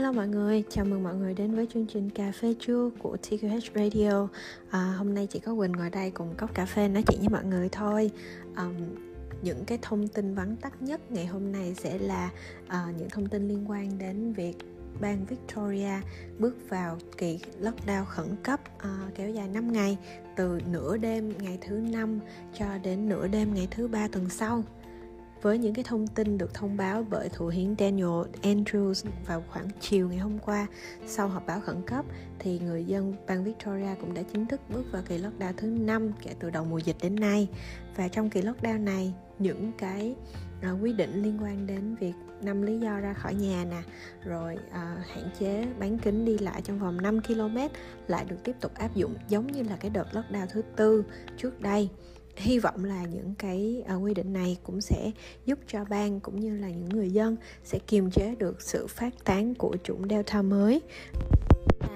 Hello mọi người, chào mừng mọi người đến với chương trình Cà phê trưa của TQH Radio. À, Hôm nay chỉ có Quỳnh ngồi đây cùng cốc cà phê nói chuyện với mọi người thôi. Um, Những cái thông tin vắn tắt nhất ngày hôm nay sẽ là uh, những thông tin liên quan đến việc bang Victoria bước vào kỳ lockdown khẩn cấp uh, kéo dài 5 ngày từ nửa đêm ngày thứ năm cho đến nửa đêm ngày thứ ba tuần sau với những cái thông tin được thông báo bởi thủ hiến Daniel Andrews vào khoảng chiều ngày hôm qua sau họp báo khẩn cấp thì người dân bang Victoria cũng đã chính thức bước vào kỳ lockdown thứ năm kể từ đầu mùa dịch đến nay. Và trong kỳ lockdown này những cái uh, quy định liên quan đến việc năm lý do ra khỏi nhà nè rồi uh, hạn chế bán kính đi lại trong vòng 5 km lại được tiếp tục áp dụng giống như là cái đợt lockdown thứ tư trước đây hy vọng là những cái uh, quy định này cũng sẽ giúp cho bang cũng như là những người dân sẽ kiềm chế được sự phát tán của chủng delta mới.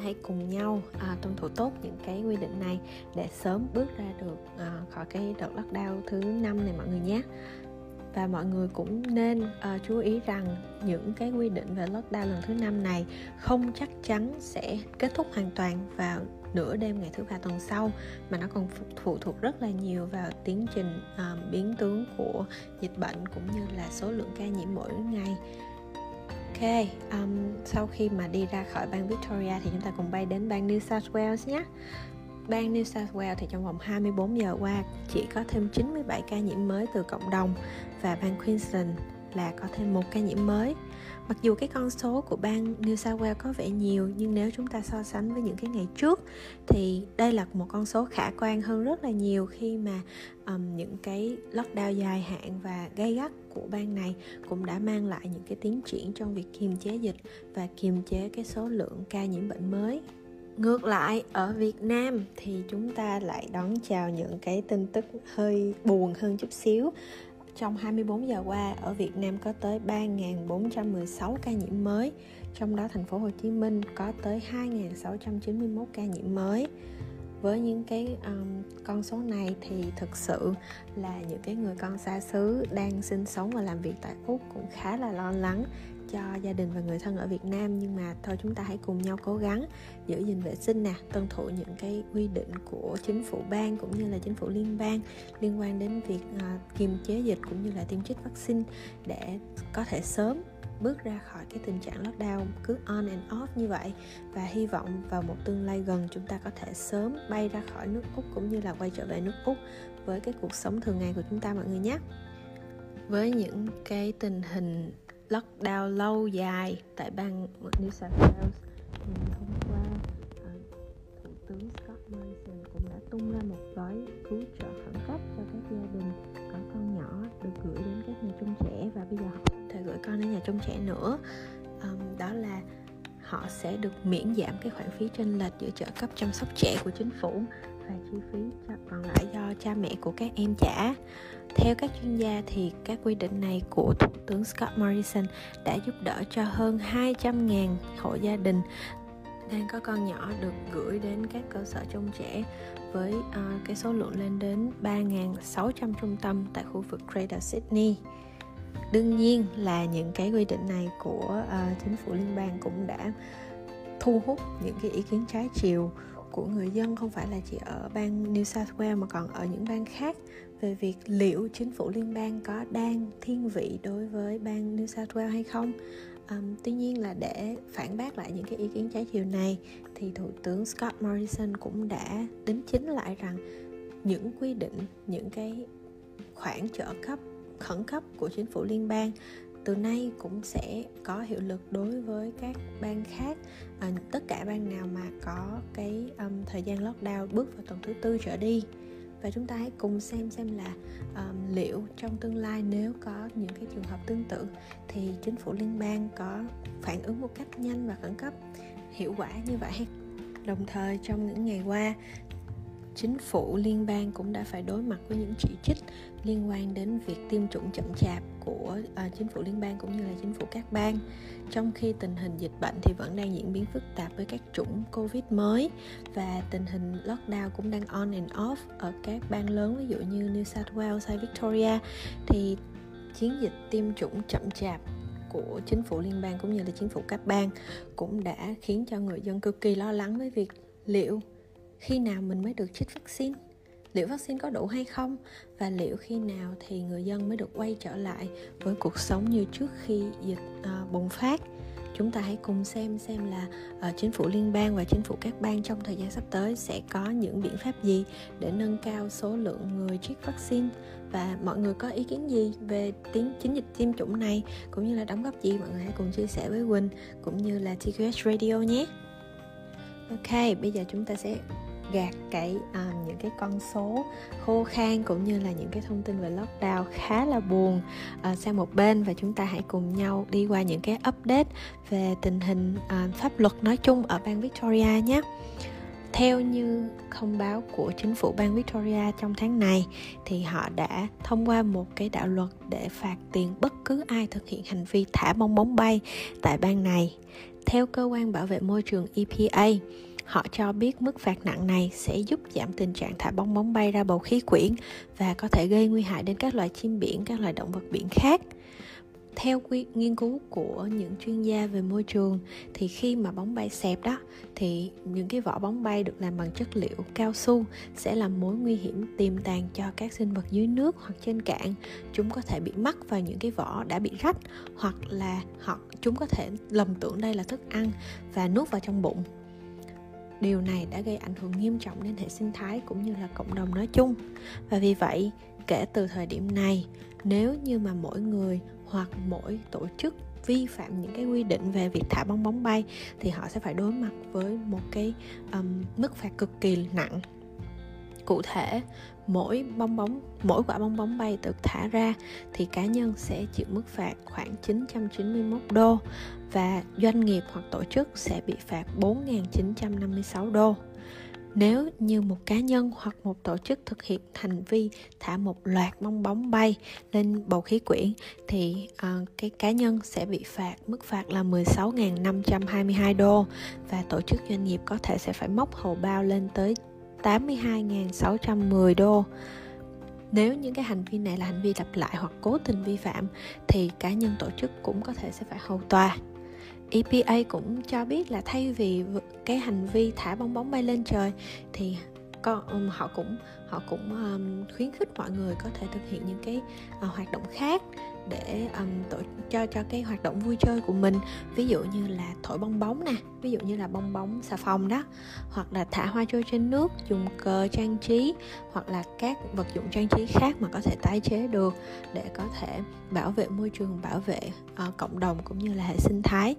Hãy cùng nhau à, tuân thủ tốt những cái quy định này để sớm bước ra được à, khỏi cái đợt lockdown thứ năm này mọi người nhé. Và mọi người cũng nên uh, chú ý rằng những cái quy định về lockdown lần thứ năm này không chắc chắn sẽ kết thúc hoàn toàn vào nửa đêm ngày thứ ba tuần sau mà nó còn phụ thuộc rất là nhiều vào tiến trình uh, biến tướng của dịch bệnh cũng như là số lượng ca nhiễm mỗi ngày Ok, um, sau khi mà đi ra khỏi bang Victoria thì chúng ta cùng bay đến bang New South Wales nhé. Bang New South Wales thì trong vòng 24 giờ qua chỉ có thêm 97 ca nhiễm mới từ cộng đồng và bang Queensland là có thêm một ca nhiễm mới. Mặc dù cái con số của bang New South Wales có vẻ nhiều nhưng nếu chúng ta so sánh với những cái ngày trước thì đây là một con số khả quan hơn rất là nhiều khi mà um, những cái lockdown dài hạn và gây gắt của bang này cũng đã mang lại những cái tiến triển trong việc kiềm chế dịch và kiềm chế cái số lượng ca nhiễm bệnh mới. Ngược lại ở Việt Nam thì chúng ta lại đón chào những cái tin tức hơi buồn hơn chút xíu trong 24 giờ qua, ở Việt Nam có tới 3.416 ca nhiễm mới. Trong đó, thành phố Hồ Chí Minh có tới 2.691 ca nhiễm mới với những cái um, con số này thì thực sự là những cái người con xa xứ đang sinh sống và làm việc tại úc cũng khá là lo lắng cho gia đình và người thân ở Việt Nam. Nhưng mà thôi chúng ta hãy cùng nhau cố gắng giữ gìn vệ sinh nè tuân thủ những cái quy định của chính phủ bang cũng như là chính phủ liên bang liên quan đến việc uh, kiềm chế dịch cũng như là tiêm chích vaccine để có thể sớm bước ra khỏi cái tình trạng lockdown, cứ on and off như vậy. Và hy vọng vào một tương lai gần, chúng ta có thể sớm bay ra khỏi nước Úc cũng như là quay trở về nước Úc với cái cuộc sống thường ngày của chúng ta mọi người nhé. Với những cái tình hình lockdown lâu dài tại bang New South Wales nhà trông trẻ nữa um, đó là họ sẽ được miễn giảm cái khoản phí chênh lệch giữa trợ cấp chăm sóc trẻ của chính phủ và chi phí còn lại do cha mẹ của các em trả theo các chuyên gia thì các quy định này của Thủ tướng Scott Morrison đã giúp đỡ cho hơn 200.000 hộ gia đình đang có con nhỏ được gửi đến các cơ sở trông trẻ với uh, cái số lượng lên đến 3.600 trung tâm tại khu vực Greater Sydney. Đương nhiên là những cái quy định này của uh, chính phủ liên bang cũng đã thu hút những cái ý kiến trái chiều của người dân không phải là chỉ ở bang New South Wales mà còn ở những bang khác về việc liệu chính phủ liên bang có đang thiên vị đối với bang New South Wales hay không. Um, tuy nhiên là để phản bác lại những cái ý kiến trái chiều này thì thủ tướng Scott Morrison cũng đã đính chính lại rằng những quy định những cái khoản trợ cấp khẩn cấp của chính phủ liên bang từ nay cũng sẽ có hiệu lực đối với các bang khác. À, tất cả bang nào mà có cái um, thời gian lockdown bước vào tuần thứ tư trở đi. Và chúng ta hãy cùng xem xem là um, liệu trong tương lai nếu có những cái trường hợp tương tự thì chính phủ liên bang có phản ứng một cách nhanh và khẩn cấp hiệu quả như vậy. Đồng thời trong những ngày qua chính phủ liên bang cũng đã phải đối mặt với những chỉ trích liên quan đến việc tiêm chủng chậm chạp của uh, chính phủ liên bang cũng như là chính phủ các bang. Trong khi tình hình dịch bệnh thì vẫn đang diễn biến phức tạp với các chủng covid mới và tình hình lockdown cũng đang on and off ở các bang lớn ví dụ như New South Wales hay Victoria. Thì chiến dịch tiêm chủng chậm chạp của chính phủ liên bang cũng như là chính phủ các bang cũng đã khiến cho người dân cực kỳ lo lắng với việc liệu khi nào mình mới được chích vaccine? Liệu vaccine có đủ hay không? Và liệu khi nào thì người dân mới được quay trở lại với cuộc sống như trước khi dịch uh, bùng phát? Chúng ta hãy cùng xem xem là uh, chính phủ liên bang và chính phủ các bang trong thời gian sắp tới sẽ có những biện pháp gì để nâng cao số lượng người chích vaccine. Và mọi người có ý kiến gì về tiến chiến dịch tiêm chủng này cũng như là đóng góp gì mọi người hãy cùng chia sẻ với Quỳnh cũng như là TQH Radio nhé. Ok, bây giờ chúng ta sẽ gạt cái um, những cái con số khô khan cũng như là những cái thông tin về lockdown khá là buồn uh, sang một bên và chúng ta hãy cùng nhau đi qua những cái update về tình hình uh, pháp luật nói chung ở bang Victoria nhé theo như thông báo của chính phủ bang Victoria trong tháng này thì họ đã thông qua một cái đạo luật để phạt tiền bất cứ ai thực hiện hành vi thả bong bóng bay tại bang này. Theo cơ quan bảo vệ môi trường EPA, Họ cho biết mức phạt nặng này sẽ giúp giảm tình trạng thả bong bóng bay ra bầu khí quyển và có thể gây nguy hại đến các loài chim biển, các loài động vật biển khác theo quy, nghiên cứu của những chuyên gia về môi trường, thì khi mà bóng bay xẹp đó, thì những cái vỏ bóng bay được làm bằng chất liệu cao su sẽ là mối nguy hiểm tiềm tàng cho các sinh vật dưới nước hoặc trên cạn. Chúng có thể bị mắc vào những cái vỏ đã bị rách hoặc là họ, chúng có thể lầm tưởng đây là thức ăn và nuốt vào trong bụng điều này đã gây ảnh hưởng nghiêm trọng đến hệ sinh thái cũng như là cộng đồng nói chung. Và vì vậy kể từ thời điểm này nếu như mà mỗi người hoặc mỗi tổ chức vi phạm những cái quy định về việc thả bong bóng bay thì họ sẽ phải đối mặt với một cái um, mức phạt cực kỳ nặng cụ thể mỗi bong bóng mỗi quả bong bóng bay được thả ra thì cá nhân sẽ chịu mức phạt khoảng 991 đô và doanh nghiệp hoặc tổ chức sẽ bị phạt 4.956 đô. Nếu như một cá nhân hoặc một tổ chức thực hiện hành vi thả một loạt bong bóng bay lên bầu khí quyển thì uh, cái cá nhân sẽ bị phạt mức phạt là 16.522 đô và tổ chức doanh nghiệp có thể sẽ phải móc hầu bao lên tới 82.610 đô. Nếu những cái hành vi này là hành vi lặp lại hoặc cố tình vi phạm thì cá nhân tổ chức cũng có thể sẽ phải hầu tòa. EPA cũng cho biết là thay vì cái hành vi thả bong bóng bay lên trời thì con um, họ cũng họ cũng um, khuyến khích mọi người có thể thực hiện những cái uh, hoạt động khác để um, tổ cho cho cái hoạt động vui chơi của mình. Ví dụ như là thổi bong bóng nè ví dụ như là bong bóng xà phòng đó hoặc là thả hoa trôi trên nước dùng cờ trang trí hoặc là các vật dụng trang trí khác mà có thể tái chế được để có thể bảo vệ môi trường bảo vệ uh, cộng đồng cũng như là hệ sinh thái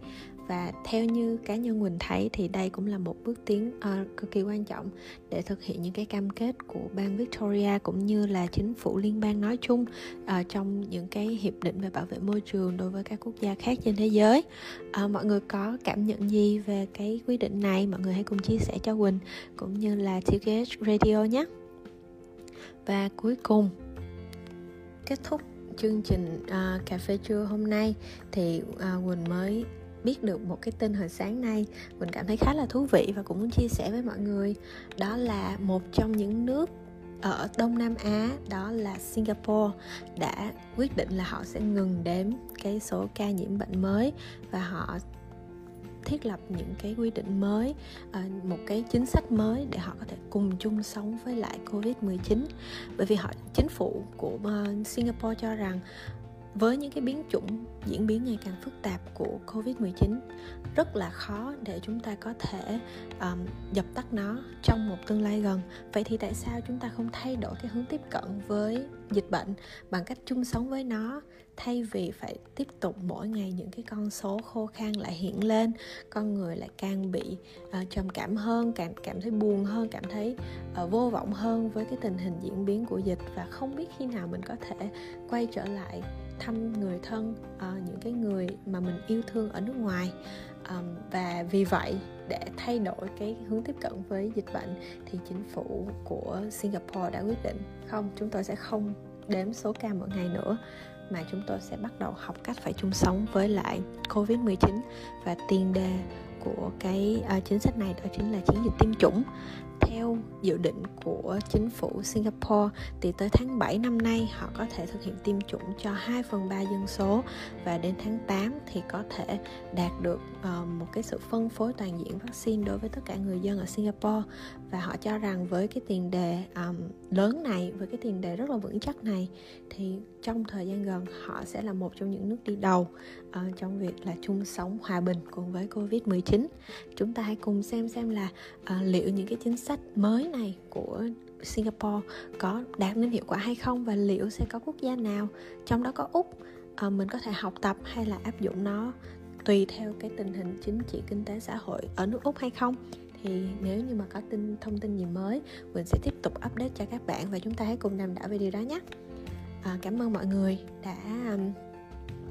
và theo như cá nhân mình thấy thì đây cũng là một bước tiến uh, cực kỳ quan trọng để thực hiện những cái cam kết của bang Victoria cũng như là chính phủ liên bang nói chung uh, trong những cái hiệp định về bảo vệ môi trường đối với các quốc gia khác trên thế giới. Uh, mọi người có cảm nhận gì về cái quy định này? Mọi người hãy cùng chia sẻ cho Quỳnh cũng như là TKH Radio nhé. Và cuối cùng kết thúc chương trình uh, cà phê trưa hôm nay thì uh, Quỳnh mới biết được một cái tin hồi sáng nay. Mình cảm thấy khá là thú vị và cũng muốn chia sẻ với mọi người. Đó là một trong những nước ở Đông Nam Á, đó là Singapore, đã quyết định là họ sẽ ngừng đếm cái số ca nhiễm bệnh mới và họ thiết lập những cái quy định mới ờ, một cái chính sách mới để họ có thể cùng chung sống với lại covid 19 bởi vì họ, chính phủ của ờ, Singapore cho rằng với những cái biến chủng diễn biến ngày càng phức tạp của Covid-19 rất là khó để chúng ta có thể um, dập tắt nó trong một tương lai gần. Vậy thì tại sao chúng ta không thay đổi cái hướng tiếp cận với dịch bệnh bằng cách chung sống với nó thay vì phải tiếp tục mỗi ngày những cái con số khô khan lại hiện lên con người lại càng bị uh, trầm cảm hơn càng cảm thấy buồn hơn cảm thấy uh, vô vọng hơn với cái tình hình diễn biến của dịch và không biết khi nào mình có thể quay trở lại thăm người thân uh, những cái người mà mình yêu thương ở nước ngoài. Um, và vì vậy để thay đổi cái hướng tiếp cận với dịch bệnh thì chính phủ của Singapore đã quyết định không chúng tôi sẽ không đếm số ca mỗi ngày nữa mà chúng tôi sẽ bắt đầu học cách phải chung sống với lại Covid-19 và tiền đề của cái uh, chính sách này đó chính là chiến dịch tiêm chủng theo dự định của chính phủ Singapore thì tới tháng 7 năm nay họ có thể thực hiện tiêm chủng cho 2 phần 3 dân số và đến tháng 8 thì có thể đạt được uh, một cái sự phân phối toàn diện vaccine đối với tất cả người dân ở Singapore. Và họ cho rằng với cái tiền đề um, lớn này với cái tiền đề rất là vững chắc này thì trong thời gian gần họ sẽ là một trong những nước đi đầu uh, trong việc là chung sống hòa bình cùng với Covid-19 chúng ta hãy cùng xem xem là uh, liệu những cái chính sách mới này của Singapore có đạt đến hiệu quả hay không và liệu sẽ có quốc gia nào trong đó có Úc ờ, mình có thể học tập hay là áp dụng nó tùy theo cái tình hình chính trị kinh tế xã hội ở nước Úc hay không. Thì nếu như mà có tin thông tin gì mới mình sẽ tiếp tục update cho các bạn và chúng ta hãy cùng đàm đạo về điều đó nhé. À, cảm ơn mọi người đã um,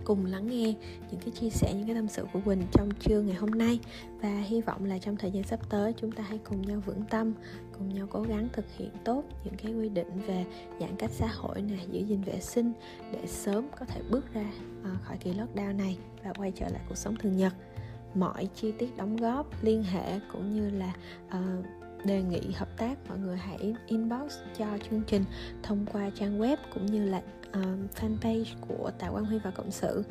cùng lắng nghe những cái chia sẻ những cái tâm sự của Quỳnh trong trưa ngày hôm nay. Và hy vọng là trong thời gian sắp tới chúng ta hãy cùng nhau vững tâm cùng nhau cố gắng thực hiện tốt những cái quy định về giãn cách xã hội này giữ gìn vệ sinh để sớm có thể bước ra ờ, khỏi kỳ lockdown này và quay trở lại cuộc sống thường nhật. Mọi chi tiết đóng góp liên hệ cũng như là uh, đề nghị hợp tác mọi người hãy inbox cho chương trình thông qua trang web cũng như là uh, fanpage của Tạ Quang Huy và Cộng sự.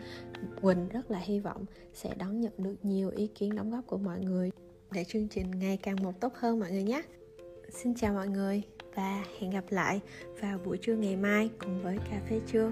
Quỳnh rất là hy vọng sẽ đón nhận được nhiều ý kiến đóng góp của mọi người để chương trình ngày càng một tốt hơn mọi người nhé. Xin chào mọi người và hẹn gặp lại vào buổi trưa ngày mai cùng với cà phê trưa.